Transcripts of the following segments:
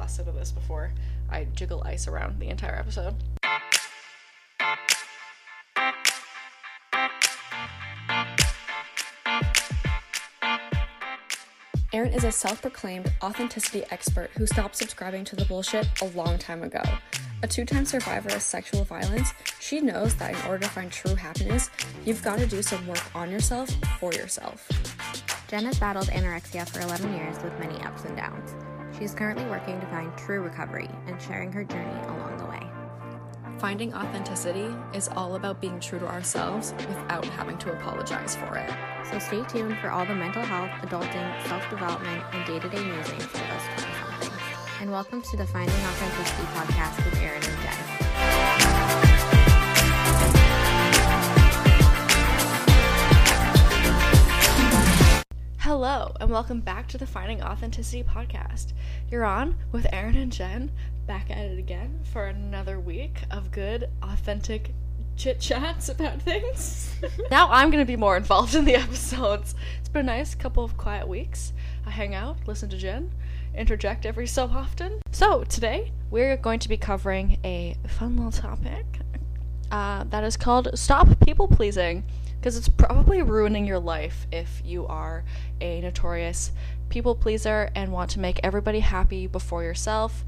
last sip of this before I jiggle ice around the entire episode. Erin is a self proclaimed authenticity expert who stopped subscribing to the bullshit a long time ago. A two time survivor of sexual violence, she knows that in order to find true happiness, you've got to do some work on yourself for yourself. Jenn has battled anorexia for 11 years with many ups and downs. She is currently working to find true recovery and sharing her journey along the way. Finding authenticity is all about being true to ourselves without having to apologize for it. So stay tuned for all the mental health, adulting, self development, and day to day musings for us 20 somethings. And welcome to the Finding Authenticity podcast with Erin and Jenn. Hello, and welcome back to the Finding Authenticity podcast. You're on with Erin and Jenn, back at it again for another week of good, authentic chit chats about things. now I'm going to be more involved in the episodes. It's been a nice couple of quiet weeks. I hang out, listen to Jenn, interject every so often. So today we're going to be covering a fun little topic uh, that is called Stop People Pleasing. Because it's probably ruining your life if you are a notorious people pleaser and want to make everybody happy before yourself.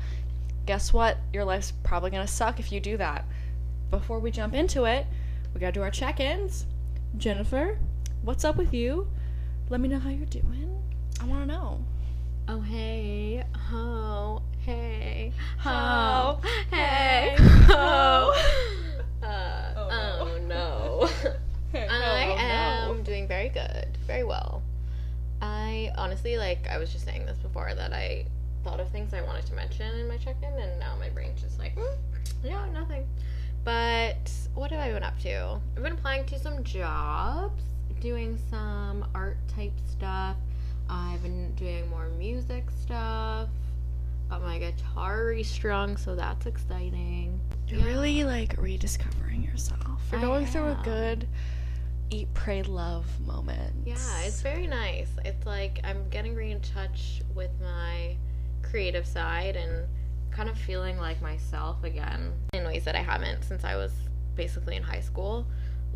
Guess what? Your life's probably going to suck if you do that. Before we jump into it, we got to do our check ins. Jennifer, what's up with you? Let me know how you're doing. I want to know. Oh, hey, ho, hey, Ho, hey, ho. Very well. I honestly, like, I was just saying this before that I thought of things I wanted to mention in my check in, and now my brain's just like, mm, yeah, nothing. But what have I been up to? I've been applying to some jobs, doing some art type stuff. I've been doing more music stuff. Got my guitar restrung, so that's exciting. You're Yeah. really like rediscovering yourself. You're I going through a good eat, pray, love moment. Yeah, it's very nice. It's like I'm getting re in touch with my creative side and kind of feeling like myself again in ways that I haven't since I was basically in high school.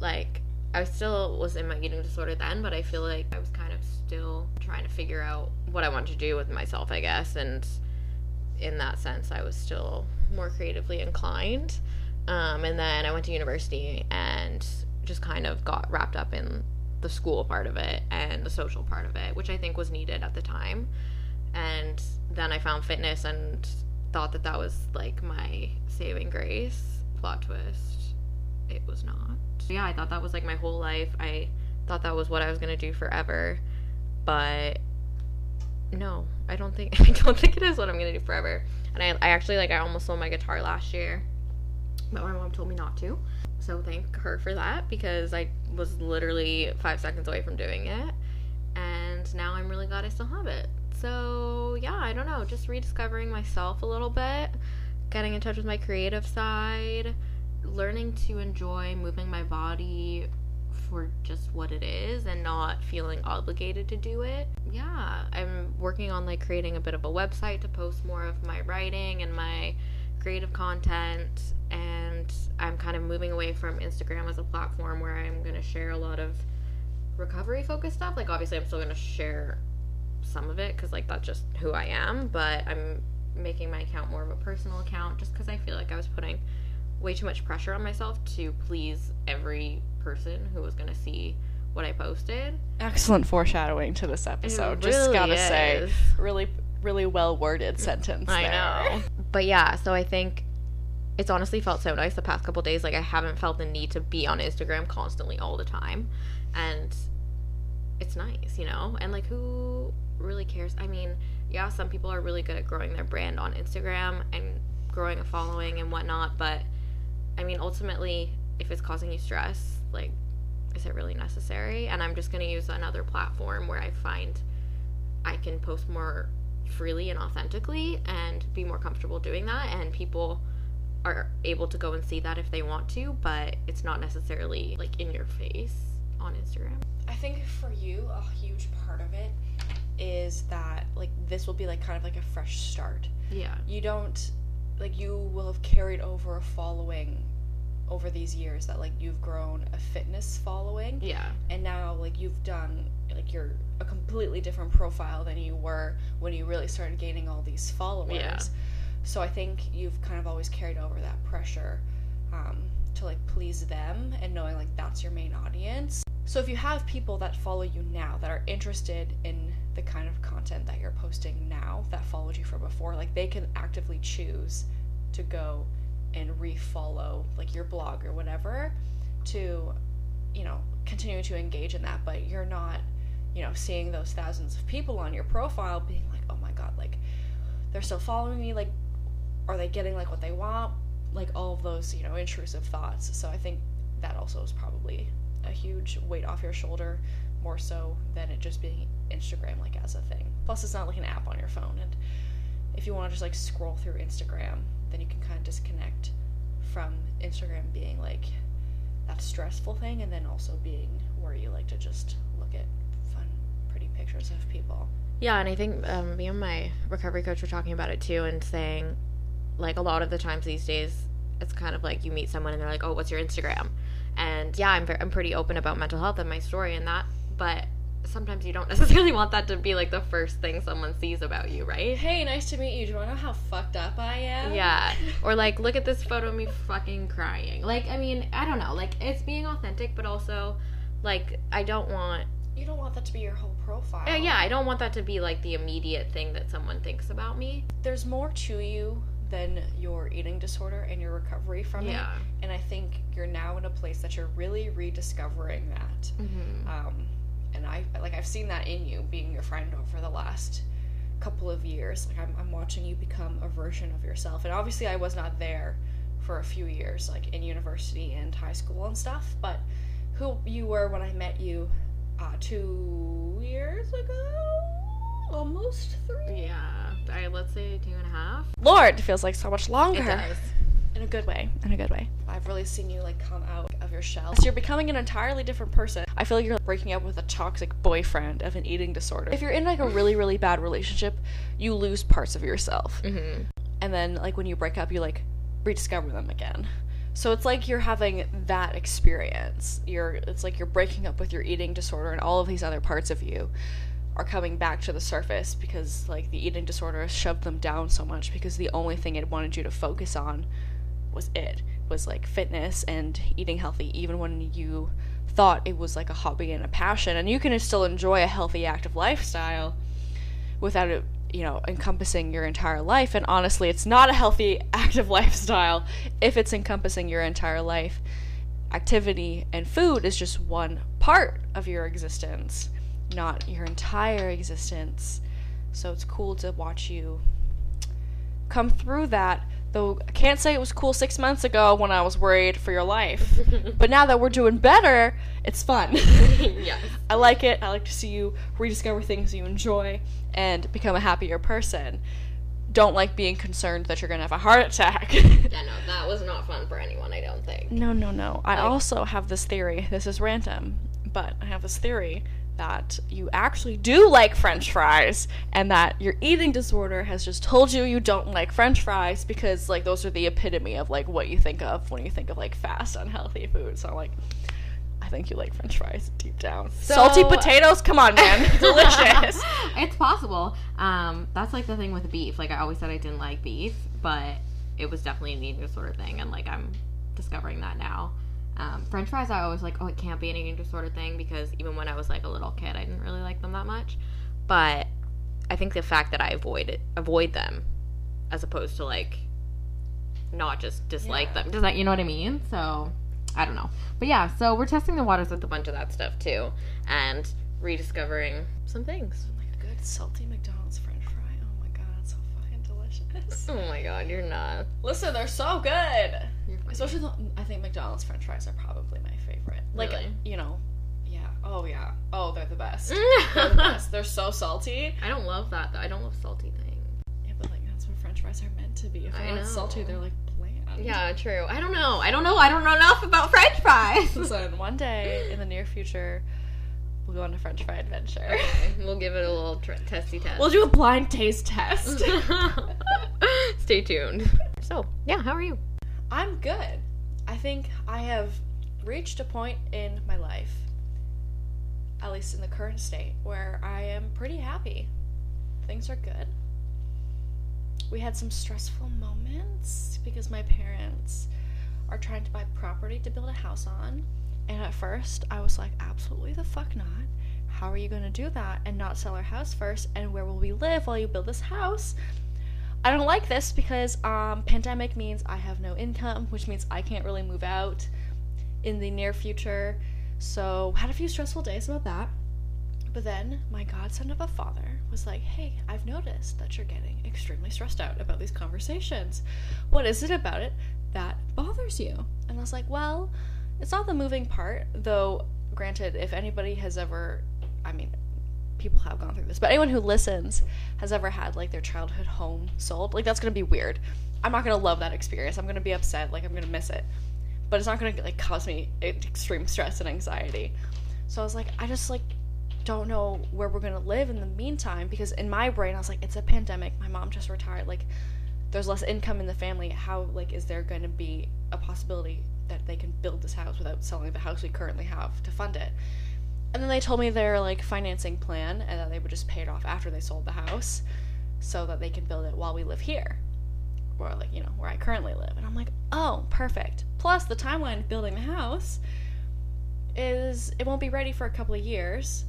Like I still was in my eating disorder then, but I feel like I was kind of still trying to figure out what I wanted to do with myself, I guess, and in that sense, I was still more creatively inclined. Um, and then I went to university and just kind of got wrapped up in the school part of it and the social part of it, which I think was needed at the time. And then I found fitness and thought that that was like my saving grace. Plot twist. It was not. Yeah, I thought that was like my whole life. I thought that was what I was going to do forever. But no, I don't think I don't think it is what I'm gonna do forever. And I, I actually like I almost sold my guitar last year, but my mom told me not to. So thank her for that because I was literally five seconds away from doing it, and now I'm really glad I still have it. So yeah, I don't know, just rediscovering myself a little bit, getting in touch with my creative side, learning to enjoy moving my body for just what it is and not feeling obligated to do it. Yeah, I'm working on like creating a bit of a website to post more of my writing and my creative content and I'm kind of moving away from Instagram as a platform where I'm going to share a lot of recovery focused stuff. Like obviously I'm still going to share some of it cuz like that's just who I am, but I'm making my account more of a personal account just cuz I feel like I was putting way too much pressure on myself to please every person who was going to see what I posted. Excellent foreshadowing to this episode. Just really gotta say, really, really well worded mm, sentence. I there. know. But yeah, so I think it's honestly felt so nice the past couple days. Like I haven't felt the need to be on Instagram constantly all the time. And it's nice, you know? And like who really cares? I mean, yeah, some people are really good at growing their brand on Instagram and growing a following and whatnot, but I mean ultimately if it's causing you stress, like is it really necessary? And I'm just gonna use another platform where I find I can post more freely and authentically and be more comfortable doing that and people are able to go and see that if they want to but it's not necessarily like in your face on instagram I think for you, a huge part of it is that like this will be like kind of like a fresh start. Yeah. You don't like you will have carried over a following over these years that like you've grown a fitness following Yeah. and now like you've done like you're a completely different profile than you were when you really started gaining all these followers. Yeah. So I think you've kind of always carried over that pressure um, to like please them and knowing like that's your main audience. So if you have people that follow you now that are interested in the kind of content that you're posting now that followed you from before, like they can actively choose to go and refollow like your blog or whatever to you know continue to engage in that but you're not you know seeing those thousands of people on your profile being like oh my god like they're still following me like are they getting like what they want? Like all of those you know intrusive thoughts. So i think that also is probably a huge weight off your shoulder more so than it just being instagram like as a thing. Plus it's not like an app on your phone. And if you want to just like scroll through instagram then you can kind of disconnect from instagram being like that stressful thing and then also being where you like to just look at pictures of people Yeah, and I think um, me and my recovery coach were talking about it too, and saying, like, a lot of the times these days, it's kind of like you meet someone and they're like, "Oh, what's your Instagram?" And yeah, I'm I'm pretty open about mental health and my story and that, but sometimes you don't necessarily want that to be like the first thing someone sees about you, right? hey nice to meet you do you want to know how fucked up i am Yeah. Or like, look at this photo of me fucking crying. Like, I mean, I don't know. Like, it's being authentic, but also, like, I don't want. you don't want that to be your whole profile Yeah, yeah, I don't want that to be like the immediate thing that someone thinks about me. there's more to you than your eating disorder and your recovery from it and i think you're now in a place that you're really rediscovering that Mm-hmm. um, and I like I've seen that in you being your friend over the last couple of years. Like I'm, I'm watching you become a version of yourself, and obviously I was not there for a few years, like in university and high school and stuff. But who you were when I met you uh, two years ago, almost three. Yeah. I, let's say two and a half. Lord, it feels like so much longer. It does. in a good way in a good way i've really seen you like come out of your shell so you're becoming an entirely different person i feel like you're breaking up with a toxic boyfriend of an eating disorder if you're in like a really really bad relationship you lose parts of yourself Mm-hmm. and then like when you break up you like rediscover them again so it's like you're having that experience. You're it's like you're breaking up with your eating disorder and all of these other parts of you are coming back to the surface because like the eating disorder has shoved them down so much because the only thing it wanted you to focus on was it was like fitness and eating healthy even when you thought it was like a hobby and a passion. And you can still enjoy a healthy active lifestyle without it you know encompassing your entire life. And honestly it's not a healthy active lifestyle if it's encompassing your entire life. Activity and food is just one part of your existence not your entire existence. So it's cool to watch you come through that though i can't say it was cool six months ago when i was worried for your life. But now that we're doing better it's fun. Yes. I like it. I like to see you rediscover things you enjoy and become a happier person. Don't like being concerned that you're to have a heart attack. Yeah, no, that was not fun for anyone, I don't think. no, no, no. I Like- also have this theory. This is random, but I have this theory that you actually do like french fries and that your eating disorder has just told you you don't like french fries because like those are the epitome of like what you think of when you think of like fast unhealthy food. So like I think you like french fries deep down. Salty potatoes, come on man. Delicious. it's possible. Um, that's like the thing with beef. Like I always said I didn't like beef, but it was definitely an eating disorder thing, and like I'm discovering that now. Um, French fries, I always like, oh, it can't be an eating disorder thing because even when I was like a little kid, I didn't really like them that much. But I think the fact that I avoid it, avoid them, as opposed to like not just dislike Yeah. them. Does that you know what I mean? So I don't know. But yeah, so we're testing the waters with a bunch of that stuff too, and rediscovering some things. Oh like a good salty McDonald's French fry. Oh my god, it's so fucking delicious. Oh my god, you're not. Listen, they're so good. Especially, the, I think McDonald's French fries are probably my favorite. Like, Really? you know, yeah. Oh yeah. Oh, they're the best. they're the best. They're so salty. I don't love that though. I don't love salty things. Yeah, but like that's what French fries are meant to be. If they're not salty, they're like bland. Yeah, true. I don't know. I don't know. I don't know enough about French fries. Listen, one day in the near future, we'll go on a French fry adventure. Okay, we'll give it a little tr- testy test. We'll do a blind taste test. Stay tuned. So, yeah, how are you? I'm good. I think I have reached a point in my life, at least in the current state, where I am pretty happy. Things are good. We had some stressful moments because my parents are trying to buy property to build a house on. And at first, I was like, absolutely the fuck not. How are you going to do that and not sell our house first? And where will we live while you build this house? I don't like this because um, pandemic means I have no income, which means I can't really move out in the near future. So had a few stressful days about that. But then my godson of a father was like, "Hey, I've noticed that you're getting extremely stressed out about these conversations. What is it about it that bothers you?" And I was like, "Well, it's not the moving part, though. Granted, if anybody has ever, I mean, people have gone through this, but anyone who listens has ever had like their childhood home sold, like that's gonna be weird. I'm not gonna love that experience. I'm gonna be upset. Like I'm gonna miss it, but it's not gonna like cause me extreme stress and anxiety. So I was like, I just like don't know where we're gonna live in the meantime because in my brain I was like, it's a pandemic. My mom just retired. Like there's less income in the family. How like is there going to be a possibility that they can build this house without selling the house we currently have to fund it? And then they told me their like financing plan and that they would just pay it off after they sold the house so that they can build it while we live here. Or like, you know, where I currently live. And I'm like, "Oh, perfect." Plus the timeline of building the house is it won't be ready for a couple of years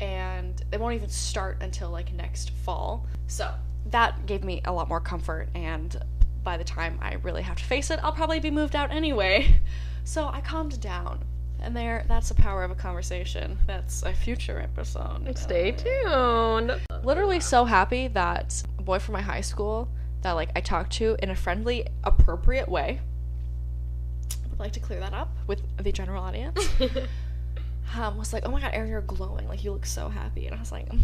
and it won't even start until like next fall. So, that gave me a lot more comfort and by the time I really have to face it, I'll probably be moved out anyway. So, I calmed down and there, that's the power of a conversation. That's a future episode. Stay tuned. Literally so happy that a boy from my high school that like I talked to in a friendly, appropriate way. I would like to clear that up with the general audience. um, was like, "Oh my god, Erin, you're glowing! Like you look so happy." And I was like, "Mm,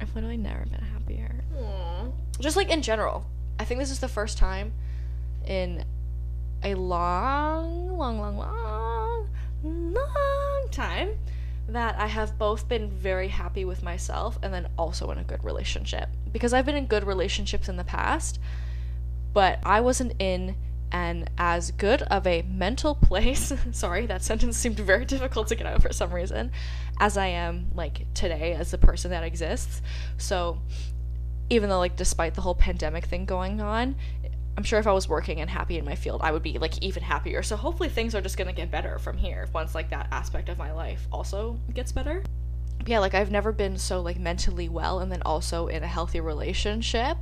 "I've literally never been happier." Aww. Just like in general, I think this is the first time in a long, long, long, long long time that I have both been very happy with myself and then also in a good relationship. Because I've been in good relationships in the past, but I wasn't in an as good of a mental place. sorry, that sentence seemed very difficult to get out for some reason. As I am like today as the person that exists. So even though like despite the whole pandemic thing going on, I'm sure if I was working and happy in my field, I would be like even happier. So hopefully things are just gonna get better from here once like that aspect of my life also gets better. Yeah, like I've never been so like mentally well and then also in a healthy relationship.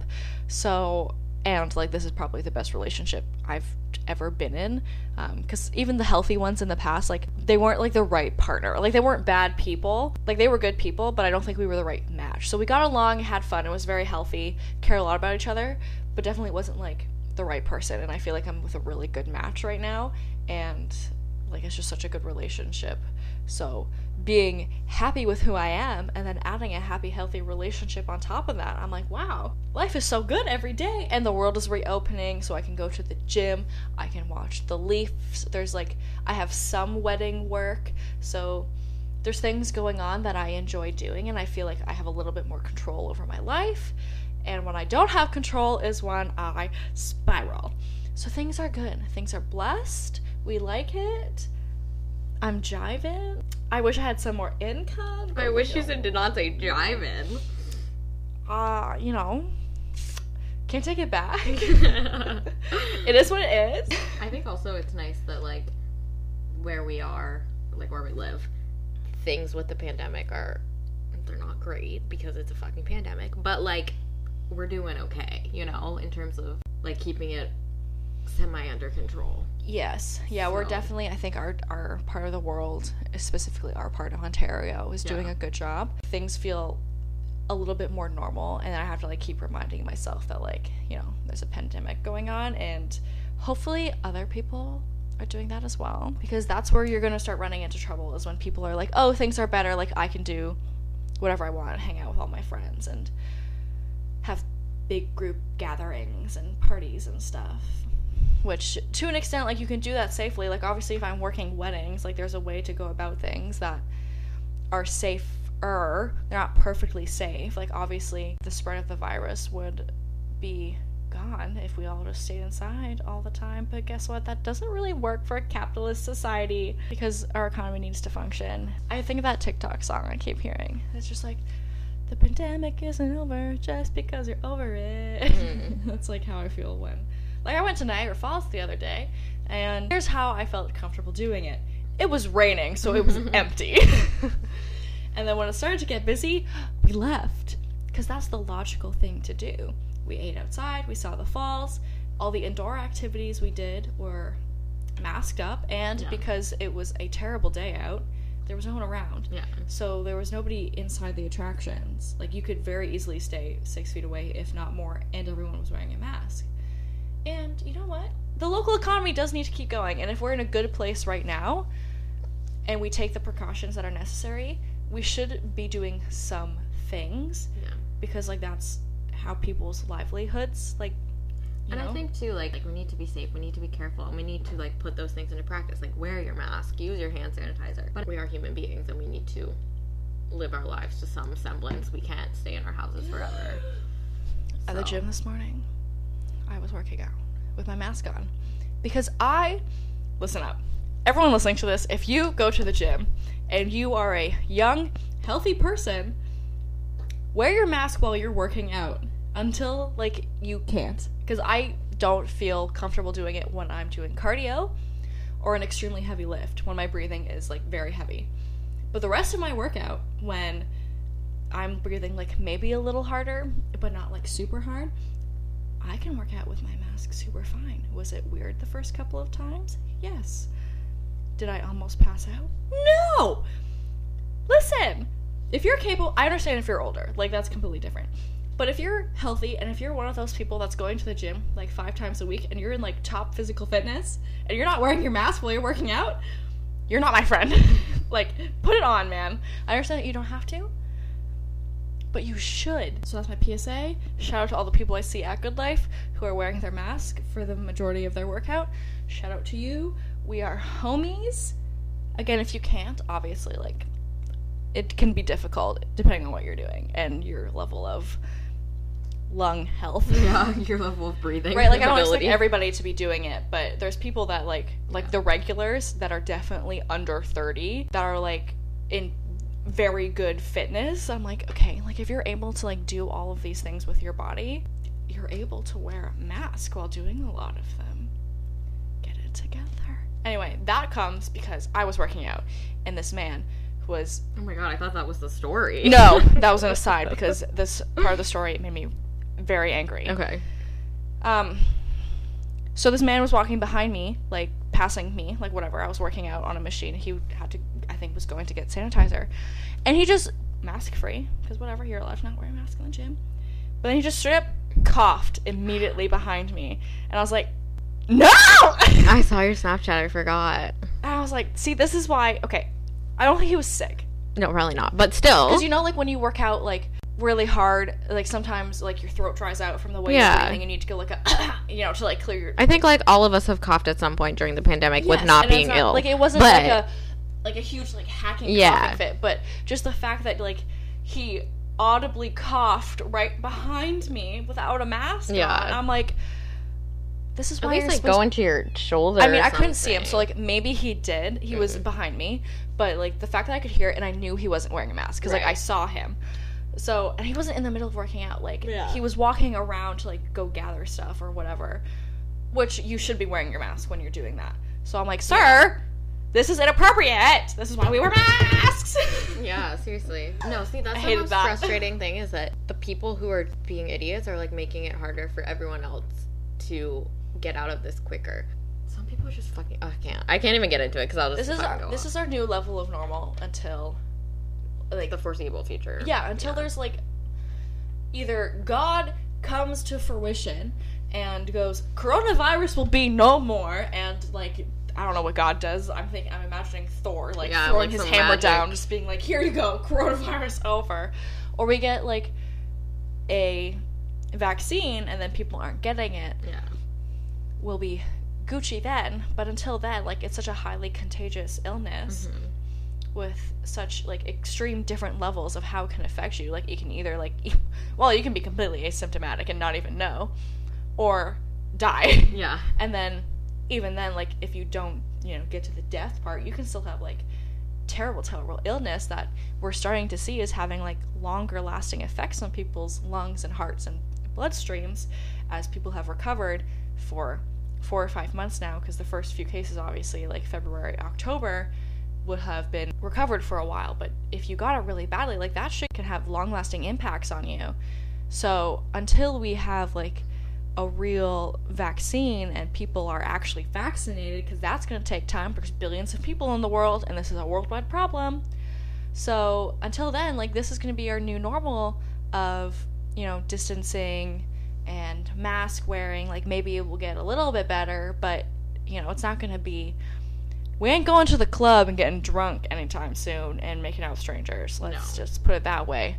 So and like this is probably the best relationship I've ever been in. Um, because even the healthy ones in the past, like they weren't like the right partner. Like they weren't bad people. Like they were good people, but I don't think we were the right match. So we got along, had fun, it was very healthy, cared a lot about each other, but definitely wasn't like the right person and I feel like I'm with a really good match right now and like it's just such a good relationship. So being happy with who I am and then adding a happy healthy relationship on top of that. I'm like, wow, life is so good every day and the world is reopening so I can go to the gym, I can watch the Leafs. There's like I have some wedding work. So there's things going on that I enjoy doing and I feel like I have a little bit more control over my life and when I don't have control is when I spiral. So things are good. Things are blessed. We like it. I'm jiving. I wish I had some more income. I wish you said did not say jiving. Uh, you know, can't take it back. it is what it is. I think also it's nice that like where we are, like where we live, things with the pandemic are they're not great because it's a fucking pandemic, but like we're doing okay, you know, in terms of like keeping it semi under control. Yes. Yeah, we're definitely I think our our part of the world, specifically our part of Ontario, is doing a good job. Things feel a little bit more normal and I have to like keep reminding myself that like, you know, there's a pandemic going on and hopefully other people are doing that as well because that's where you're going to start running into trouble is when people are like, "Oh, things are better, like I can do whatever I want, hang out with all my friends and have big group gatherings and parties and stuff." Which to an extent like you can do that safely like obviously if i'm working weddings like there's a way to go about things that are safer er, they're not perfectly safe. Like obviously the spread of the virus would be gone if we all just stayed inside all the time. But guess what? That doesn't really work for a capitalist society because our economy needs to function. I think of that TikTok song I keep hearing. It's just like the pandemic isn't over just because you're over it. Mm. That's like how I feel when like I went to Niagara Falls the other day and here's how I felt comfortable doing it. It was raining, so it was empty. and then when it started to get busy, we left because that's the logical thing to do. We ate outside, we saw the falls, all the indoor activities we did were masked up, and Yeah. because it was a terrible day out, there was no one around. Yeah. So there was nobody inside the attractions. Like you could very easily stay six feet away, if not more, and everyone was wearing a mask. And you know what? The local economy does need to keep going, and if we're in a good place right now, and we take the precautions that are necessary, we should be doing some things Yeah. because like that's how people's livelihoods like you And know I think too, like, like we need to be safe. We need to be careful, and we need to like put those things into practice. Like wear your mask, use your hand sanitizer. But we are human beings, and we need to live our lives to some semblance. We can't stay in our houses forever. at the gym this morning, I was working out with my mask on because I listen up. Everyone listening to this, if you go to the gym and you are a young, healthy person, wear your mask while you're working out until like you can't because I don't feel comfortable doing it when I'm doing cardio or an extremely heavy lift when my breathing is like very heavy. But the rest of my workout when I'm breathing like maybe a little harder, but not like super hard, I can work out with my mask super fine. Was it weird the first couple of times? Yes. Did I almost pass out? No! Listen, if you're capable, I understand if you're older, like that's completely different. But if you're healthy and if you're one of those people that's going to the gym like five times a week and you're in like top physical fitness and you're not wearing your mask while you're working out, you're not my friend. like, put it on, man. I understand that you don't have to, but you should. So that's my PSA. Shout out to all the people I see at Good Life who are wearing their mask for the majority of their workout. Shout out to you. We are homies. Again, if you can't, obviously, like, it can be difficult depending on what you're doing and your level of lung health. Yeah, your level of breathing. Right, like I don't expect everybody to be doing it, but there's people that like like the regulars that are definitely under 30 that are like in very good fitness. I'm like, okay, like if you're able to like do all of these things with your body, you're able to wear a mask while doing a lot of them. Get it together. Anyway, that comes because I was working out and this man was Oh my god, I thought that was the story. no, that was an aside because this part of the story made me very angry. Okay. Um, so this man was walking behind me, like passing me, like whatever. I was working out on a machine. He had to, think, was going to get sanitizer, and he just mask free because whatever. You're allowed to not wear a mask in the gym, but then he just straight up coughed immediately behind me, and I was like, no. I saw your Snapchat. I forgot. And I was like, see, this is why. Okay, I don't think he was sick. No, probably not. But still. Because you know, like when you work out like really hard, like sometimes like your throat dries out from the way Yeah. you're breathing, and you need to go like a, you know, to like clear your. I think like all of us have coughed at some point during the pandemic with not being ill. Like it wasn't but like a like a huge like hacking Yeah. coughing fit, but just the fact that like he audibly coughed right behind me without a mask Yeah. on. I'm like, this is at why least you're like supposed go into your shoulder. I mean, or I couldn't see him, so like maybe he did. He was behind me, but like the fact that I could hear it and I knew he wasn't wearing a mask because like I saw him. So and he wasn't in the middle of working out. Like Yeah. he was walking around to like go gather stuff or whatever, which you should be wearing your mask when you're doing that. So I'm like, sir, this is inappropriate. This is why we wear masks. Yeah, seriously. No, see, that's I the most that. frustrating thing is that the people who are being idiots are like making it harder for everyone else to get out of this quicker. Some people are just fucking. oh, I can't. I can't even get into it because I'll just. this is go this off. is our new level of normal until like the foreseeable future. Yeah, until there's like either God comes to fruition and goes, coronavirus will be no more, and like I don't know what God does. I'm thinking I'm imagining Thor like Yeah, throwing like his hammer magic. down, just being like, Here you go, coronavirus over. Or we get like a vaccine and then people aren't getting it. Yeah. We'll be Gucci then. But until then, like it's such a highly contagious illness. Mm-hmm. with such like extreme different levels of how it can affect you. Like, it can either like, well, you can be completely asymptomatic and not even know, or die. Yeah. and then even then like if you don't you know get to the death part you can still have like terrible terrible illness that we're starting to see is having like longer lasting effects on people's lungs and hearts and bloodstreams as people have recovered for four or five months now because the first few cases obviously like february october would have been recovered for a while. But if you got it really badly like that shit can have long lasting impacts on you. So until we have like a real vaccine and people are actually vaccinated because that's going to take time because billions of people in the world and this is a worldwide problem. So until then like this is going to be our new normal of you know distancing and mask wearing. Like maybe it will get a little bit better but you know it's not going to be we ain't going to the club and getting drunk anytime soon and making out with strangers. Let's No. just put it that way.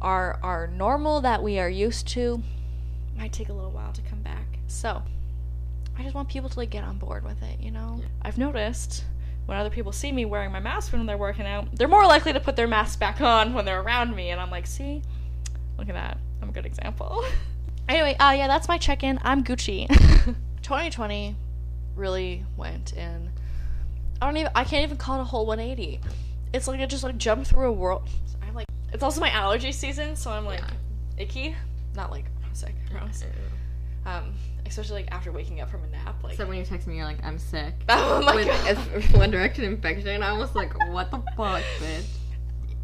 Our our normal that we are used to might take a little while to come back. So, I just want people to like get on board with it, you know? Yeah. I've noticed when other people see me wearing my mask when they're working out, they're more likely to put their mask back on when they're around me and I'm like, "See? Look at that. I'm a good example." anyway, uh yeah, that's my check-in. I'm Gucci. 2020 really went in I don't even I can't even call it a whole 180. It's like I just like jumped through a world. I'm like it's also my allergy season, so I'm like icky, not like sick. gross. Um, especially like after waking up from a nap, like So when you text me, you're like, I'm sick. oh my With god. One Direction infection, I was like, what the fuck, bitch?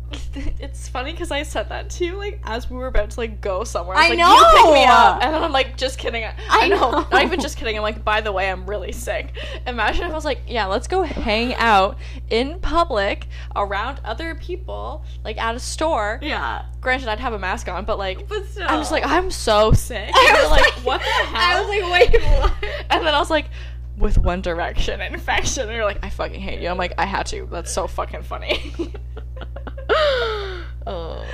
it's funny because I said that to you like as we were about to like go somewhere. I was like, You pick me up, and then I'm like, just kidding. I, I know, know. not even just kidding. I'm like, by the way, I'm really sick. Imagine if I was like, yeah, let's go hang out in public around other people, like at a store. Yeah. Granted, I'd have a mask on, but like, But still. I'm just like, I'm so sick. I was you're like, what the hell? I was like, wait, what? And then I was like, with One Direction infection. And you're like, I fucking hate you. I'm like, I had to. That's so fucking funny. oh.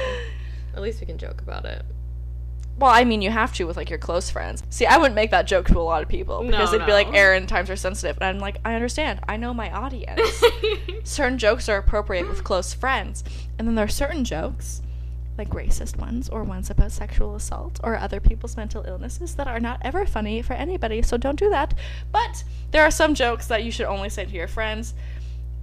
At least we can joke about it. well, I mean, you have to with like your close friends. See, I wouldn't make that joke to a lot of people because No, they'd be like. Erin, times are sensitive. And I'm like, I understand. I know my audience. certain jokes are appropriate with close friends. And then there are certain jokes, like racist ones or ones about sexual assault or other people's mental illnesses, that are not ever funny for anybody. So don't do that. But there are some jokes that you should only say to your friends.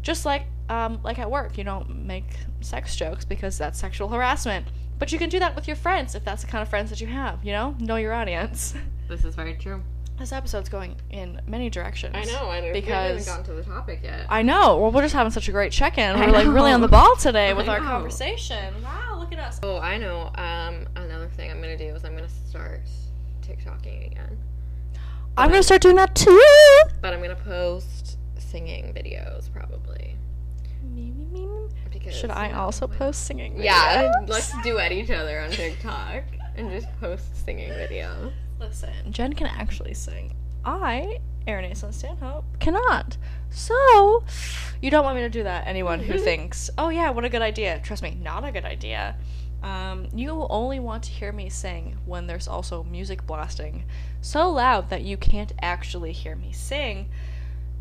Just like um, like at work, you don't make sex jokes because that's sexual harassment. But you can do that with your friends if that's the kind of friends that you have, you know? Know your audience. this is very true. This episode's going in many directions. I know. I know. we haven't gotten to the topic yet. I know. Well, we're just having such a great check-in. We're like really on the ball today with our conversation. Wow, look at us. Oh, I know. Um, another thing I'm gonna do is I'm gonna start TikToking again, I'm gonna start doing that too. but I'm gonna post singing videos probably. Should I also post singing? not? Yeah, let's duet each other on TikTok and just post singing videos. Listen, Jenn can actually sing. I, Erin Aislinn Stanhope, cannot. So, you don't want me to do that. Anyone who thinks, oh yeah, what a good idea. Trust me, not a good idea. Um, you only want to hear me sing when there's also music blasting so loud that you can't actually hear me sing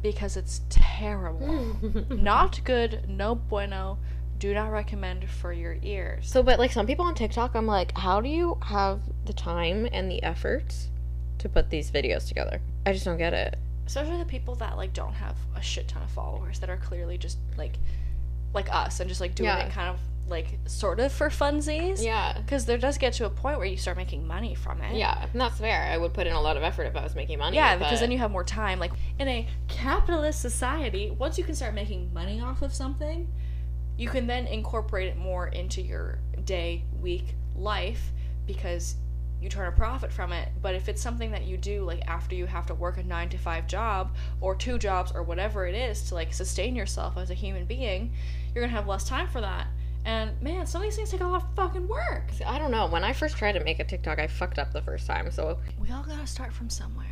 because it's terrible. not good, no bueno. Do not recommend for your ears. So, but like some people on TikTok, I'm like, how do you have the time and the effort to put these videos together? I just don't get it. especially the people that like don't have a shit ton of followers that are clearly just like like us and just like doing Yeah. it kind of like sort of for funsies Yeah. because there does get to a point where you start making money from it Yeah, and that's fair. I would put in a lot of effort if I was making money. yeah because then you have more time like in a capitalist society once you can start making money off of something you can then incorporate it more into your day week life because you turn a profit from it but if it's something that you do like after you have to work a 9 to 5 job or two jobs or whatever it is to like sustain yourself as a human being you're going to have less time for that and man some of these things take a lot of fucking work I don't know. When I first tried to make a TikTok, I fucked up the first time. So we all got to start from somewhere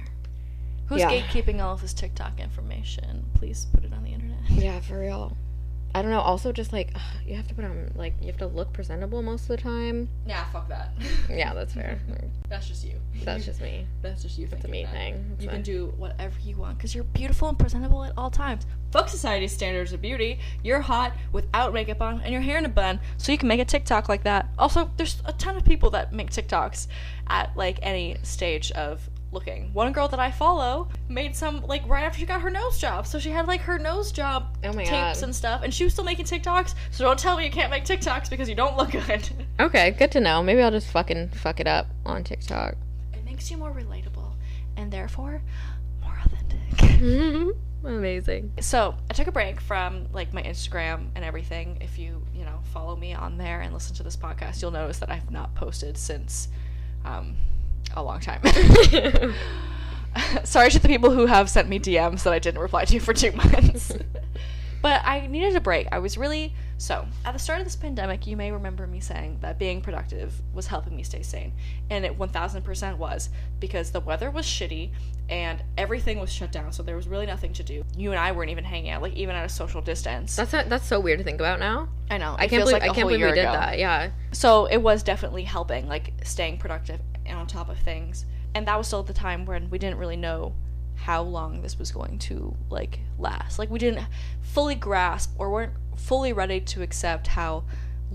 who's Yeah. gatekeeping all of this tiktok information please put it on the internet yeah, for real. I don't know. Also, just like ugh, you have to put on like you have to look presentable most of the time. Yeah, fuck that. Yeah, that's fair. That's just you. That's just me. That's just you. That's a me that. thing. You can do whatever you want because you're beautiful and presentable at all times. Fuck society's standards of beauty. You're hot without makeup on and your hair in a bun, so you can make a TikTok like that. Also, there's a ton of people that make TikToks at like any stage of looking. One girl that I follow made some like right after she got her nose job, so she had like her nose job Oh tapes God. and stuff, and she was still making TikToks. So don't tell me you can't make TikToks because you don't look good. Okay, good to know. Maybe I'll just fucking fuck it up on TikTok. it makes you more relatable and therefore more authentic. Amazing. so I took a break from like my Instagram and everything. If you you know follow me on there and listen to this podcast, you'll notice that I've not posted since um, a long time. Sorry to the people who have sent me DMs that I didn't reply to for two months. but I needed a break. I was really so at the start of this pandemic. You may remember me saying that being productive was helping me stay sane, and it one thousand percent was because the weather was shitty and everything was shut down. So there was really nothing to do. You and I weren't even hanging out, like even at a social distance. That's not, that's so weird to think about now. I know. I can't believe like I can't believe we did ago. that. Yeah. So it was definitely helping, like staying productive and on top of things. And that was still at the time when we didn't really know how long this was going to like last. Like we didn't fully grasp or weren't fully ready to accept how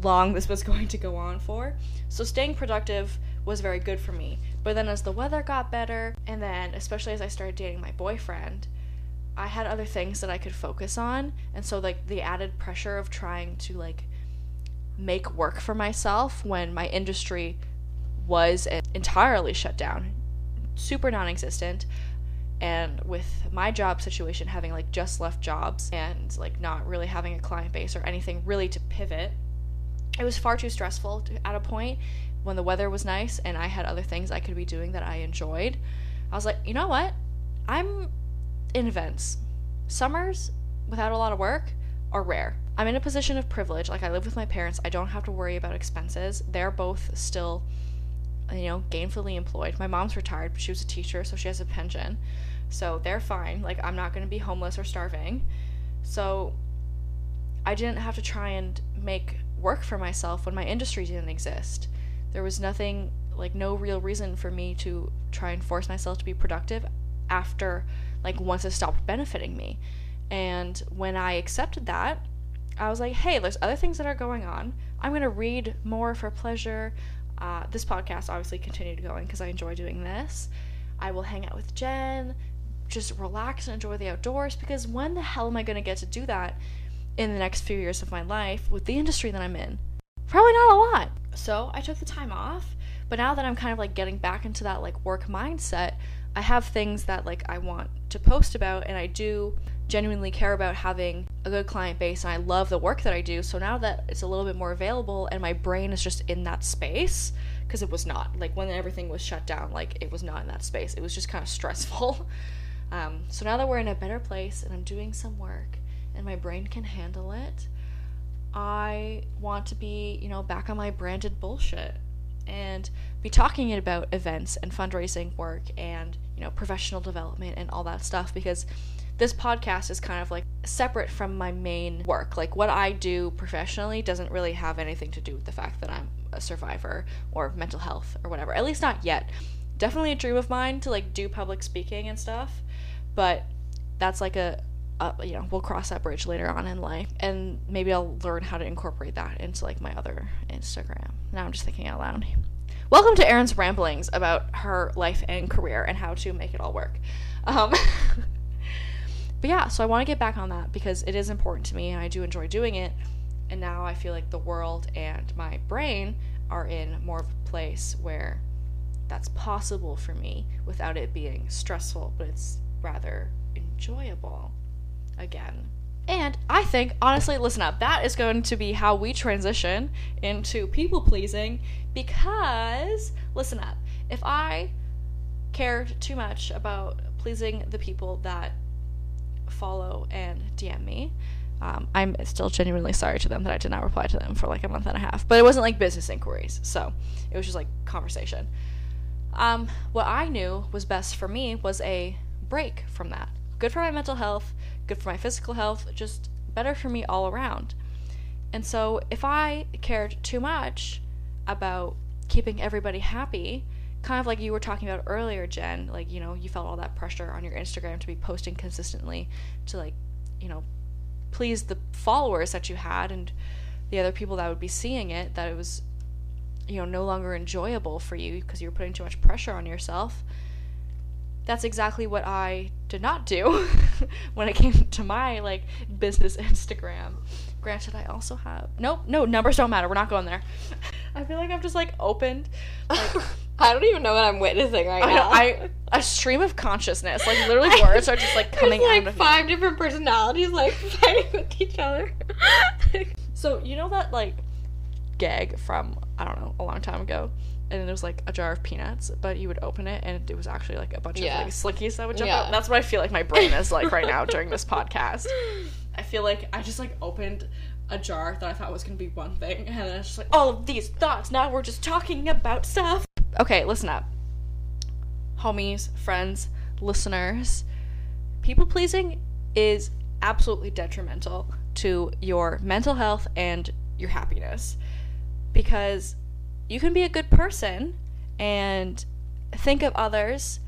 long this was going to go on for. So staying productive was very good for me. But then as the weather got better and then especially as I started dating my boyfriend, I had other things that I could focus on. And so like the added pressure of trying to like make work for myself when my industry was entirely shut down, super non existent. And with my job situation having like just left jobs and like not really having a client base or anything really to pivot, it was far too stressful to, at a point when the weather was nice and I had other things I could be doing that I enjoyed. I was like, you know what? I'm in events. Summers without a lot of work are rare. I'm in a position of privilege. Like I live with my parents. I don't have to worry about expenses. They're both still you know, gainfully employed. My mom's retired, but she was a teacher, so she has a pension. So they're fine. Like I'm not going to be homeless or starving. So I didn't have to try and make work for myself when my industry didn't exist. There was nothing like no real reason for me to try and force myself to be productive after like once it stopped benefiting me. And when I accepted that, I was like, hey, there's other things that are going on. I'm going to read more for pleasure. Uh, this podcast obviously continued going because I enjoy doing this. I will hang out with Jenn, just relax and enjoy the outdoors because when the hell am I going to get to do that in the next few years of my life with the industry that I'm in? Probably not a lot. So I took the time off, but now that I'm kind of like getting back into that like work mindset, I have things that like I want to post about and I do genuinely care about having a good client base and I love the work that I do. So now that it's a little bit more available and my brain is just in that space because it was not like when everything was shut down, like it was not in that space. It was just kind of stressful. Um, so now that we're in a better place and I'm doing some work and my brain can handle it, I want to be, you know, back on my branded bullshit and be talking about events and fundraising work and, you know, professional development and all that stuff because this podcast is kind of like separate from my main work. Like what I do professionally doesn't really have anything to do with the fact that I'm a survivor or mental health or whatever. At least not yet. Definitely a dream of mine to like do public speaking and stuff, but that's like a you know, we'll cross that bridge later on in life, and maybe I'll learn how to incorporate that into like my other Instagram. Now I'm just thinking out loud. Welcome to Erin's ramblings about her life and career and how to make it all work. Um, but yeah, so I want to get back on that because it is important to me and I do enjoy doing it. And now I feel like the world and my brain are in more of a place where that's possible for me without it being stressful, but it's rather enjoyable again. And I think, honestly, listen up, that is going to be how we transition into people pleasing because, listen up, if I cared too much about pleasing the people that follow and DM me, um, I'm still genuinely sorry to them that I did not reply to them for like a month and a half. But it wasn't like business inquiries, so it was just like conversation. Um, what I knew was best for me was a break from that. Good for my mental health, good for my physical health, just better for me all around. And so if I cared too much about keeping everybody happy, kind of like you were talking about earlier, Jenn, like, you know, you felt all that pressure on your Instagram to be posting consistently to like, you know, please the followers that you had and the other people that would be seeing it, that it was, you know, no longer enjoyable for you because you were putting too much pressure on yourself. That's exactly what I did not do when it came to my like business Instagram. Granted, I also have nope, no numbers don't matter. We're not going there. I feel like I've just like opened like I don't even know what I'm witnessing right I, now. I a stream of consciousness. Like literally words are just like coming There's out like of me. five different personalities like fighting with each other. So you know that like gag from I don't know a long time ago, and it was like a jar of peanuts, but you would open it and it was actually like a bunch Yeah. of like slickies that would jump Yeah. out. That's what I feel like my brain is like right now during this podcast. I feel like I just like opened a jar that I thought was gonna be one thing, and then it's just like all of these thoughts. Now we're just talking about stuff. Okay, listen up, homies, friends, listeners. People pleasing is absolutely detrimental to your mental health and your happiness because you can be a good person and think of others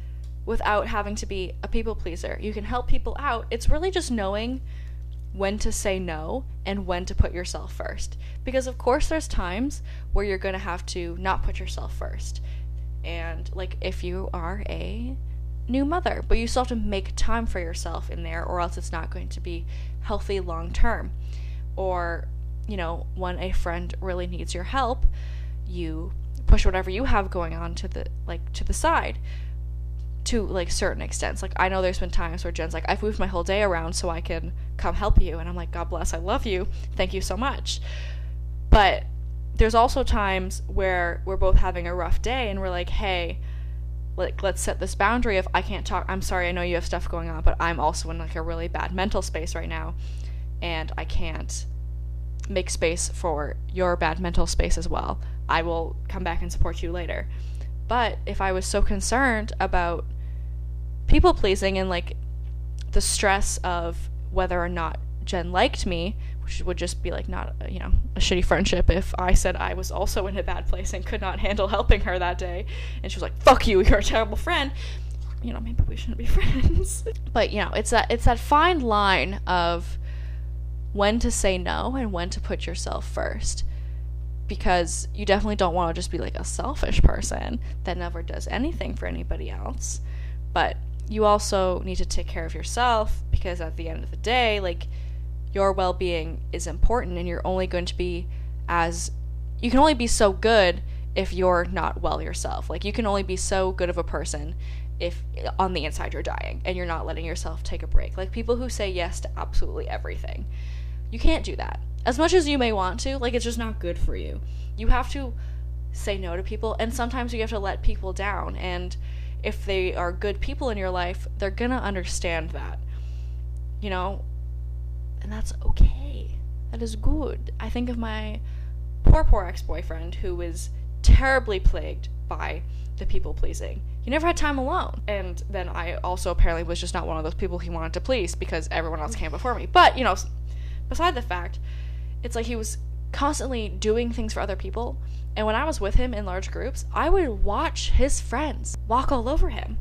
without having to be a people pleaser. You can help people out. It's really just knowing when to say no and when to put yourself first. Because, of course, there's times where you're going to have to not put yourself first. And, like, if you are a new mother, but you still have to make time for yourself in there, or else it's not going to be healthy long term. Or, you know, when a friend really needs your help, you push whatever you have going on to the like to the side to like certain extents. Like I know there's been times where Jenn's like, I've moved my whole day around so I can come help you and I'm like, God bless, I love you. Thank you so much. But there's also times where we're both having a rough day and we're like, hey, like let's set this boundary if I can't talk I'm sorry, I know you have stuff going on, but I'm also in like a really bad mental space right now and I can't make space for your bad mental space as well. I will come back and support you later. But if I was so concerned about people pleasing and like the stress of whether or not Jenn liked me, which would just be like not you know a shitty friendship if I said I was also in a bad place and could not handle helping her that day, and she was like, "Fuck you, you're a terrible friend." You know, maybe we shouldn't be friends. but you know, it's that it's that fine line of when to say no and when to put yourself first because you definitely don't want to just be like a selfish person that never does anything for anybody else. But you also need to take care of yourself because at the end of the day, like your well being is important and you're only going to be as you can only be so good if you're not well yourself. Like you can only be so good of a person if on the inside you're dying and you're not letting yourself take a break. Like people who say yes to absolutely everything. You can't do that. As much as you may want to, like it's just not good for you. You have to say no to people and sometimes you have to let people down and if they are good people in your life, they're going to understand that. You know, and that's okay. That is good. I think of my poor, poor ex boyfriend who was terribly plagued by the people pleasing. He never had time alone. And then I also apparently was just not one of those people he wanted to please because everyone else came before me. But, you know, beside the fact, it's like he was constantly doing things for other people. And when I was with him in large groups, I would watch his friends walk all over him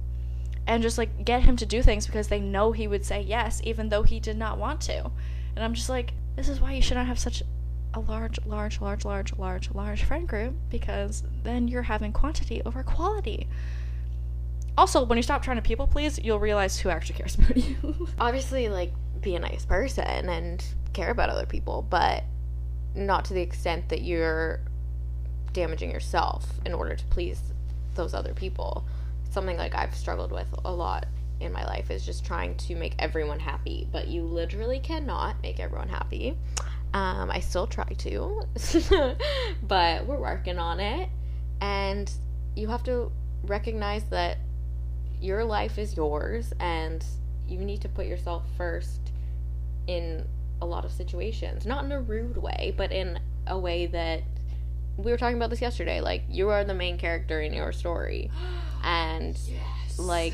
and just like get him to do things because they know he would say yes even though he did not want to. And I'm just like, this is why you should not have such a large, large, large, large, large, large friend group because then you're having quantity over quality. Also, when you stop trying to people please, you'll realize who actually cares about you. Obviously, like, be a nice person and care about other people, but not to the extent that you're damaging yourself in order to please those other people. Something like I've struggled with a lot in my life is just trying to make everyone happy, but you literally cannot make everyone happy. Um, I still try to, but we're working on it. And you have to recognize that your life is yours and you need to put yourself first in a lot of situations. Not in a rude way, but in a way that we were talking about this yesterday. Like, you are the main character in your story. And, like,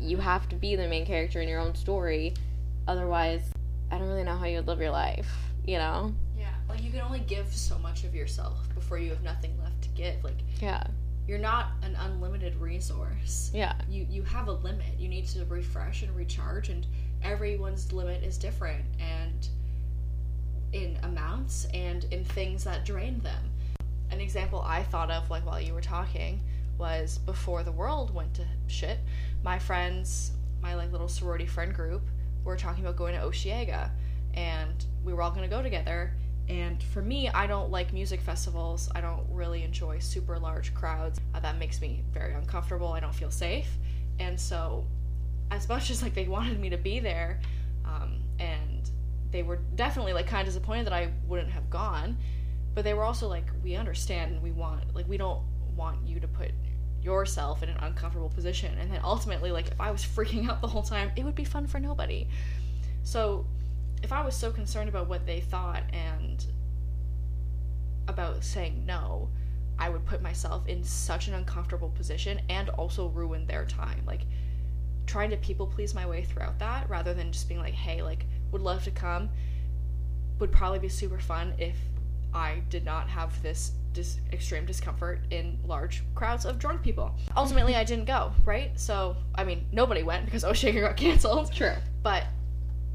you have to be the main character in your own story. Otherwise, I don't really know how you would live your life, you know? Yeah. Like you can only give so much of yourself before you have nothing left to give. Like Yeah. you're not an unlimited resource. Yeah. You you have a limit. You need to refresh and recharge and everyone's limit is different and in amounts and in things that drain them. An example I thought of like while you were talking was before the world went to shit, my friends, my like little sorority friend group were talking about going to Osheaga and we were all going to go together and for me, I don't like music festivals. I don't really enjoy super large crowds. Uh, that makes me very uncomfortable. I don't feel safe. And so, as much as like they wanted me to be there, um, and they were definitely like kind of disappointed that I wouldn't have gone, but they were also like, we understand and we want like we don't want you to put yourself in an uncomfortable position. And then ultimately, like if I was freaking out the whole time, it would be fun for nobody. So if I was so concerned about what they thought and about saying no, I would put myself in such an uncomfortable position and also ruin their time. Like trying to people please my way throughout that rather than just being like, hey, like would love to come would probably be super fun if I did not have this dis- extreme discomfort in large crowds of drunk people. Ultimately, I didn't go, right? So, I mean, nobody went because Osheaga got canceled. True. But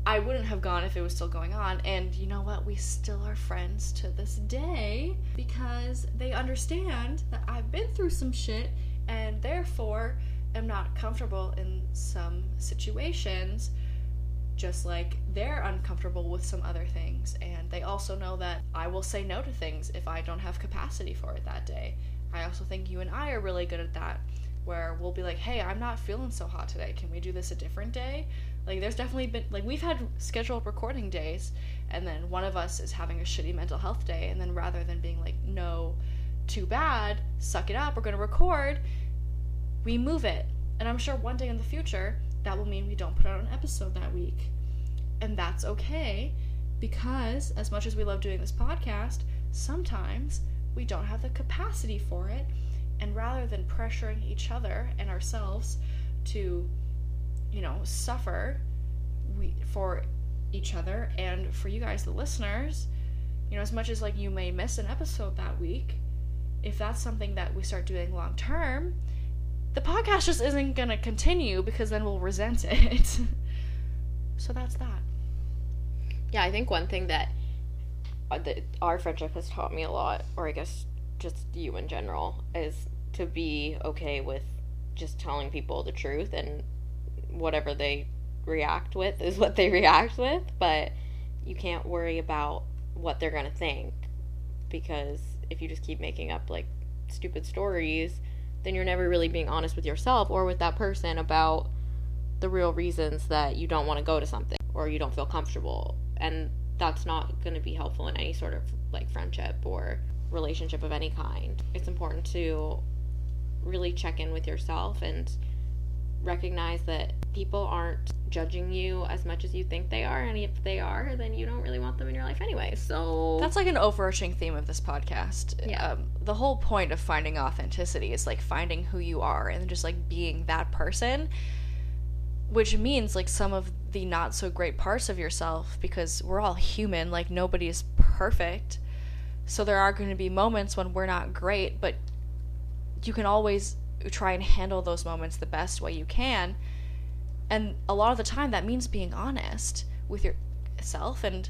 I wouldn't have gone if it was still going on. And you know what? We still are friends to this day because they understand that I've been through some shit and therefore am not comfortable in some situations just like they're uncomfortable with some other things and they also know that I will say no to things if I don't have capacity for it that day. I also think you and I are really good at that where we'll be like, "Hey, I'm not feeling so hot today. Can we do this a different day?" Like there's definitely been like we've had scheduled recording days and then one of us is having a shitty mental health day and then rather than being like, "No, too bad. Suck it up. We're to record." We move it. And I'm sure one day in the future that will mean we don't put out an episode that week. And that's okay because, as much as we love doing this podcast, sometimes we don't have the capacity for it. And rather than pressuring each other and ourselves to, you know, suffer we, for each other and for you guys, the listeners, you know, as much as like you may miss an episode that week, if that's something that we start doing long term, the podcast just isn't going to continue because then we'll resent it. so that's that. Yeah, I think one thing that, uh, our friendship has taught me a lot, or I guess just you in general, is to be okay with just telling people the truth and whatever they react with is what they react with, but you can't worry about what they're going to think because if you just keep making up like stupid stories, then you're never really being honest with yourself or with that person about the real reasons that you don't want to go to something or you don't feel comfortable. And that's not going to be helpful in any sort of like friendship or relationship of any kind. It's important to really check in with yourself and recognize that people aren't judging you as much as you think they are and if they are then you don't really want them in your life anyway so That's like an overarching theme of this podcast. Yeah. Um, the whole point of finding authenticity is like finding who you are and just like being that person, which means like some of the not so great parts of yourself because we're all human, like nobody is perfect. So there are going to be moments when we're not great, but you can always try and handle those moments the best way you can. And a lot of the time that means being honest with yourself and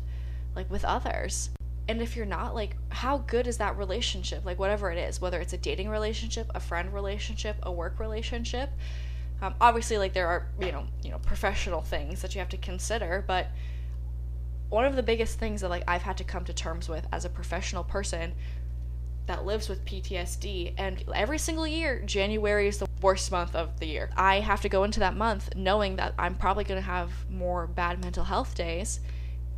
like with others. And if you're not, like, how good is that relationship? Like, whatever it is, whether it's a dating relationship, a friend relationship, a work relationship. Um, obviously, like there are you know you know professional things that you have to consider, but one of the biggest things that like I've had to come to terms with as a professional person that lives with PTSD and every single year January is the worst month of the year. I have to go into that month knowing that I'm probably going to have more bad mental health days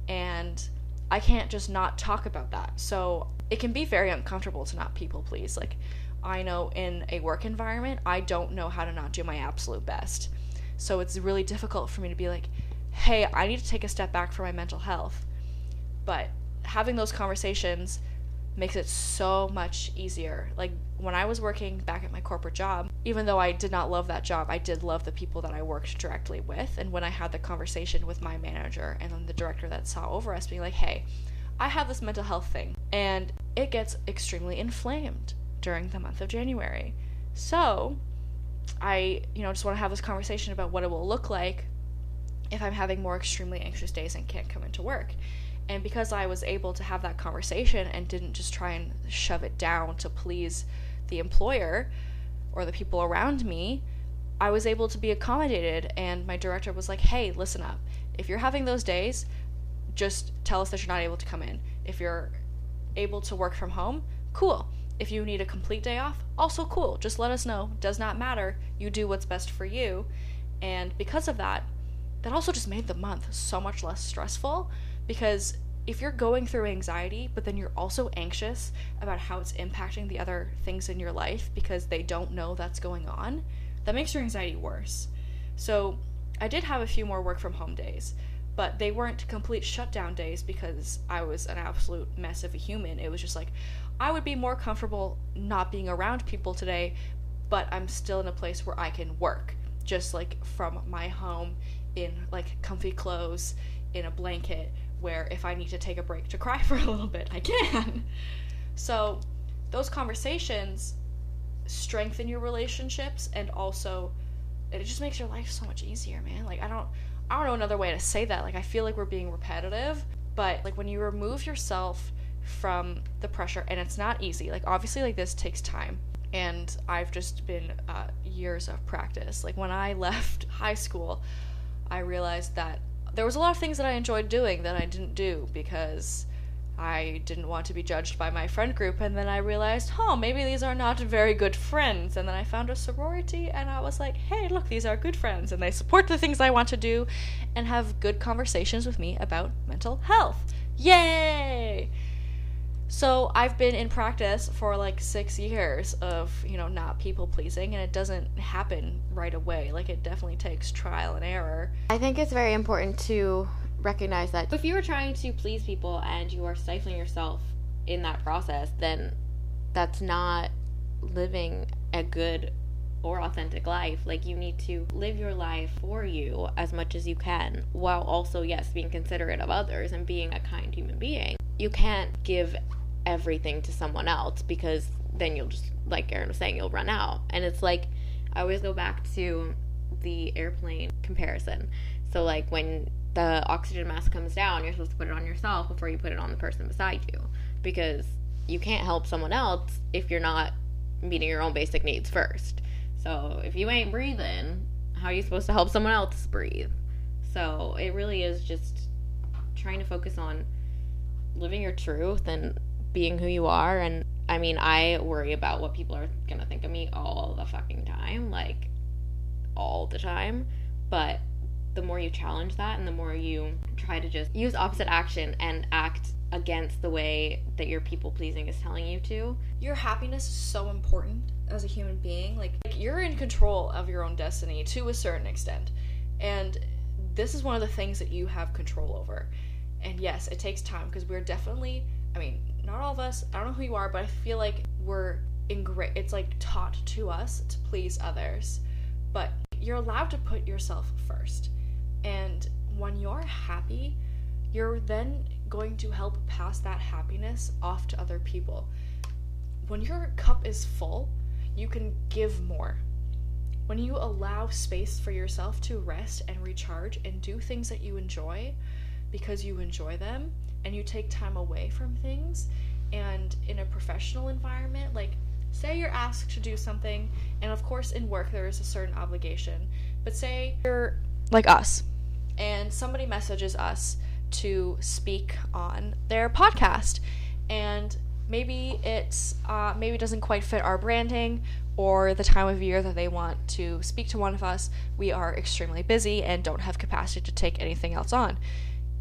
and I can't just not talk about that. So it can be very uncomfortable to not people please. Like I know in a work environment, I don't know how to not do my absolute best. So it's really difficult for me to be like, "Hey, I need to take a step back for my mental health." But having those conversations makes it so much easier. Like when I was working back at my corporate job, even though I did not love that job, I did love the people that I worked directly with. And when I had the conversation with my manager and then the director that saw over us being like, hey, I have this mental health thing and it gets extremely inflamed during the month of January. So I, you know, just want to have this conversation about what it will look like if I'm having more extremely anxious days and can't come into work. And because I was able to have that conversation and didn't just try and shove it down to please the employer or the people around me, I was able to be accommodated. And my director was like, hey, listen up. If you're having those days, just tell us that you're not able to come in. If you're able to work from home, cool. If you need a complete day off, also cool. Just let us know. Does not matter. You do what's best for you. And because of that, that also just made the month so much less stressful because if you're going through anxiety, but then you're also anxious about how it's impacting the other things in your life because they don't know that's going on, that makes your anxiety worse. So, I did have a few more work from home days, but they weren't complete shutdown days because I was an absolute mess of a human. It was just like, I would be more comfortable not being around people today, but I'm still in a place where I can work, just like from my home in like comfy clothes, in a blanket, where if I need to take a break to cry for a little bit, I can. So, those conversations strengthen your relationships and also it just makes your life so much easier, man. Like I don't I don't know another way to say that. Like I feel like we're being repetitive, but like when you remove yourself from the pressure and it's not easy. Like obviously like this takes time and I've just been uh, years of practice. Like when I left high school, I realized that there was a lot of things that I enjoyed doing that I didn't do because I didn't want to be judged by my friend group, and then I realized, oh, maybe these are not very good friends. And then I found a sorority, and I was like, hey, look, these are good friends, and they support the things I want to do and have good conversations with me about mental health. Yay! So I've been in practice for like six years of, you know, not people pleasing, and it doesn't happen right away. Like, it definitely takes trial and error. I think it's very important to recognize that if you are trying to please people and you are stifling yourself in that process, then that's not living a good or authentic life. Like you need to live your life for you as much as you can while also yes being considerate of others and being a kind human being. You can't give everything to someone else because then you'll just like Erin was saying you'll run out. And it's like I always go back to the airplane comparison. So like when the oxygen mask comes down, you're supposed to put it on yourself before you put it on the person beside you because you can't help someone else if you're not meeting your own basic needs first. So if you ain't breathing, how are you supposed to help someone else breathe? So it really is just trying to focus on living your truth and being who you are. And I mean, I worry about what people are going to think of me all the fucking time, like all the time. But the more you challenge that and the more you try to just use opposite action and act against the way that your people pleasing is telling you to. Your happiness is so important as a human being. Like, like, you're in control of your own destiny to a certain extent. And this is one of the things that you have control over. And yes, it takes time because we're definitely, I mean, not all of us, I don't know who you are, but I feel like we're in great, it's like taught to us to please others. But you're allowed to put yourself first and when you're happy, you're then going to help pass that happiness off to other people. When your cup is full, you can give more. When you allow space for yourself to rest and recharge and do things that you enjoy because you enjoy them, and you take time away from things, and in a professional environment, like say you're asked to do something, and of course in work there is a certain obligation, but say you're like us and somebody messages us to speak on their podcast and maybe it's uh, maybe doesn't quite fit our branding or the time of year that they want to speak to one of us we are extremely busy and don't have capacity to take anything else on.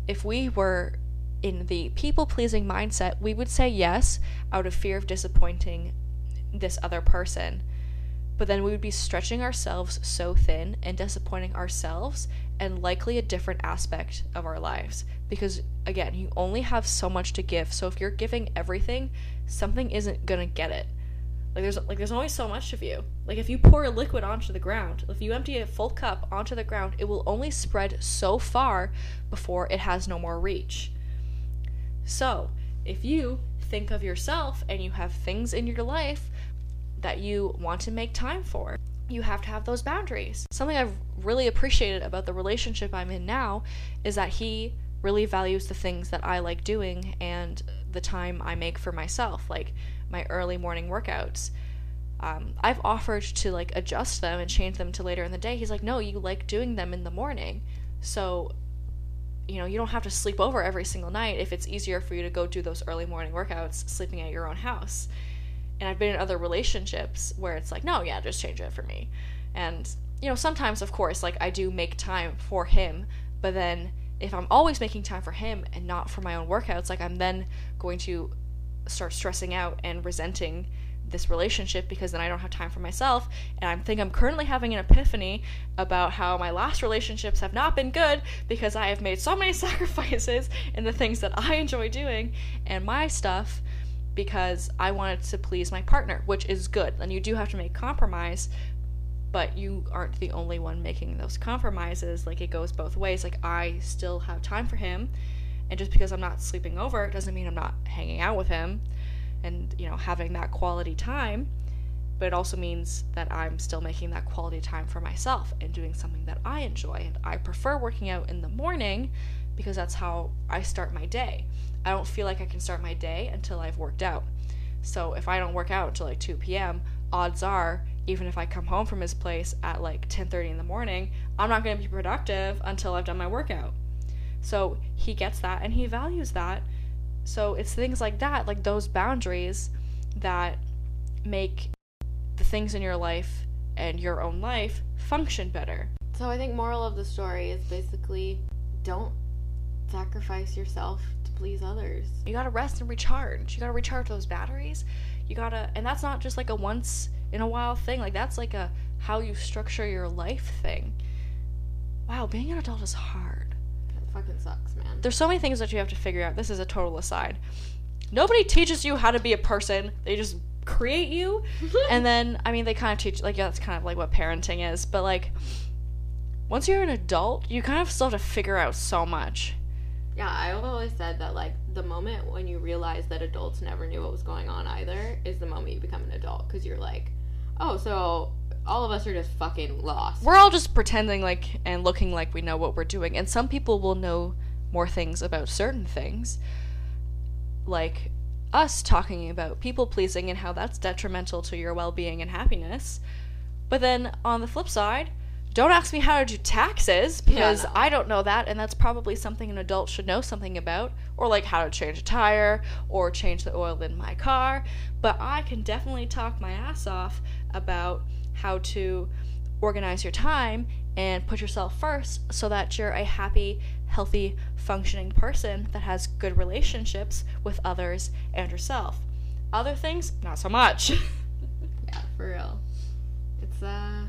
If we were in the people pleasing mindset we would say yes out of fear of disappointing this other person. But then we would be stretching ourselves so thin and disappointing ourselves and likely a different aspect of our lives. Because again you only have so much to give. So if you're giving everything something isn't gonna get it. Like there's like there's only so much of you. Like if you pour a liquid onto the ground if you empty a full cup onto the ground it will only spread so far before it has no more reach so if you think of yourself and you have things in your life that you want to make time for. You have to have those boundaries. Something I've really appreciated about the relationship I'm in now is that he really values the things that I like doing and the time I make for myself, like my early morning workouts. Um, I've offered to like adjust them and change them to later in the day. He's like, no, you like doing them in the morning. So, you know, you don't have to sleep over every single night if it's easier for you to go do those early morning workouts sleeping at your own house and I've been in other relationships where it's like, no, yeah, just change it for me. And, you know, sometimes, of course, like I do make time for him, but then if I'm always making time for him and not for my own workouts, like I'm then going to start stressing out and resenting this relationship because then I don't have time for myself. And I think I'm currently having an epiphany about how my last relationships have not been good because I have made so many sacrifices in the things that I enjoy doing and my stuff because I wanted to please my partner, which is good. And you do have to make compromise, but you aren't the only one making those compromises. Like it goes both ways. Like I still have time for him, and just because I'm not sleeping over doesn't mean I'm not hanging out with him and, you know, having that quality time. But it also means that I'm still making that quality time for myself and doing something that I enjoy. And I prefer working out in the morning because that's how I start my day. I don't feel like I can start my day until I've worked out. So if I don't work out until like 2 p.m., odds are even if I come home from his place at like 10:30 in the morning, I'm not going to be productive until I've done my workout. So he gets that and he values that. So it's things like that, like those boundaries that make the things in your life and your own life function better. So I think moral of the story is basically don't sacrifice yourself to please others. You gotta rest and recharge. You gotta recharge those batteries. You gotta, and that's not just like a once in a while thing. Like that's like a how you structure your life thing. Wow, being an adult is hard. Fucking sucks, man. There's so many things that you have to figure out. This is a total aside. Nobody teaches you how to be a person. They just create you. and then, I mean, they kind of teach, like, yeah, that's kind of like what parenting is. But, like, once you're an adult, you kind of still have to figure out so much. Yeah, I've always said that like the moment when you realize that adults never knew what was going on either is the moment you become an adult because you're like, oh, so all of us are just fucking lost. We're all just pretending like and looking like we know what we're doing, and some people will know more things about certain things, like us talking about people pleasing and how that's detrimental to your well being and happiness. But then on the flip side, don't ask me how to do taxes because yeah, no. I don't know that, and that's probably something an adult should know something about, or like how to change a tire or change the oil in my car. But I can definitely talk my ass off about how to organize your time and put yourself first so that you're a happy, healthy, functioning person that has good relationships with others and yourself. Other things, not so much. yeah, for real. It's uh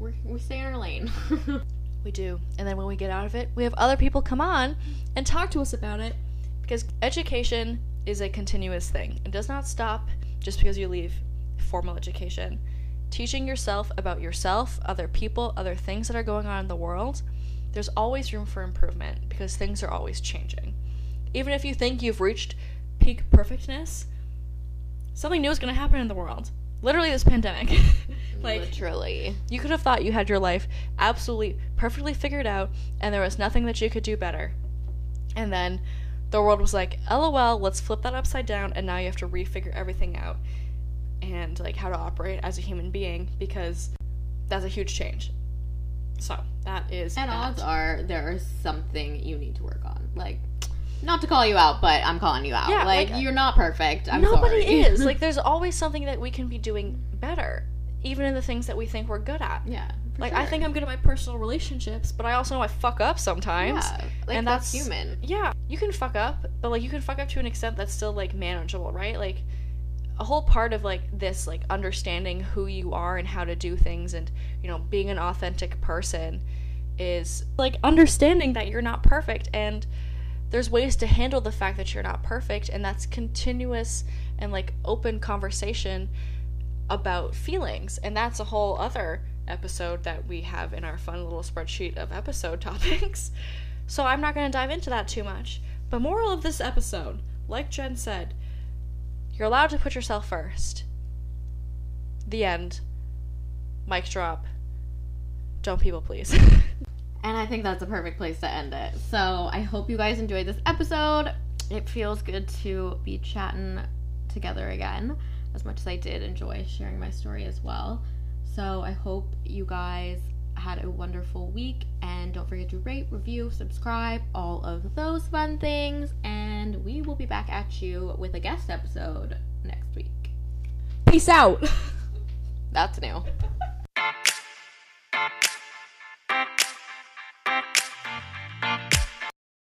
we we stay in our lane. we do. And then when we get out of it, we have other people come on and talk to us about it because education is a continuous thing. It does not stop just because you leave formal education. Teaching yourself about yourself, other people, other things that are going on in the world, there's always room for improvement because things are always changing. Even if you think you've reached peak perfectness, something new is going to happen in the world. Literally, this pandemic. like literally, you could have thought you had your life absolutely perfectly figured out, and there was nothing that you could do better. And then the world was like, "LOL, let's flip that upside down," and now you have to refigure everything out and like how to operate as a human being because that's a huge change. So that is. And that. odds are there is something you need to work on, like not to call you out, but I'm calling you out. Yeah, like, like uh, you're not perfect. I'm nobody sorry. is. like there's always something that we can be doing better, even in the things that we think we're good at. Yeah. Like sure. I think I'm good at my personal relationships, but I also know I fuck up sometimes. Yeah, like and that's, that's human. Yeah, you can fuck up, but like you can fuck up to an extent that's still like manageable, right? Like a whole part of like this like understanding who you are and how to do things and you know being an authentic person is like understanding that you're not perfect and there's ways to handle the fact that you're not perfect and that's continuous and like open conversation about feelings. And that's a whole other episode that we have in our fun little spreadsheet of episode topics. So i'm not going to dive into that too much. But moral of this episode like Jenn said you're allowed to put yourself first the end mic drop don't people please And I think that's a perfect place to end it. So I hope you guys enjoyed this episode. It feels good to be chatting together again, as much as I did enjoy sharing my story as well. So I hope you guys had a wonderful week. And don't forget to rate, review, subscribe, all of those fun things. And we will be back at you with a guest episode next week. Peace out. That's new.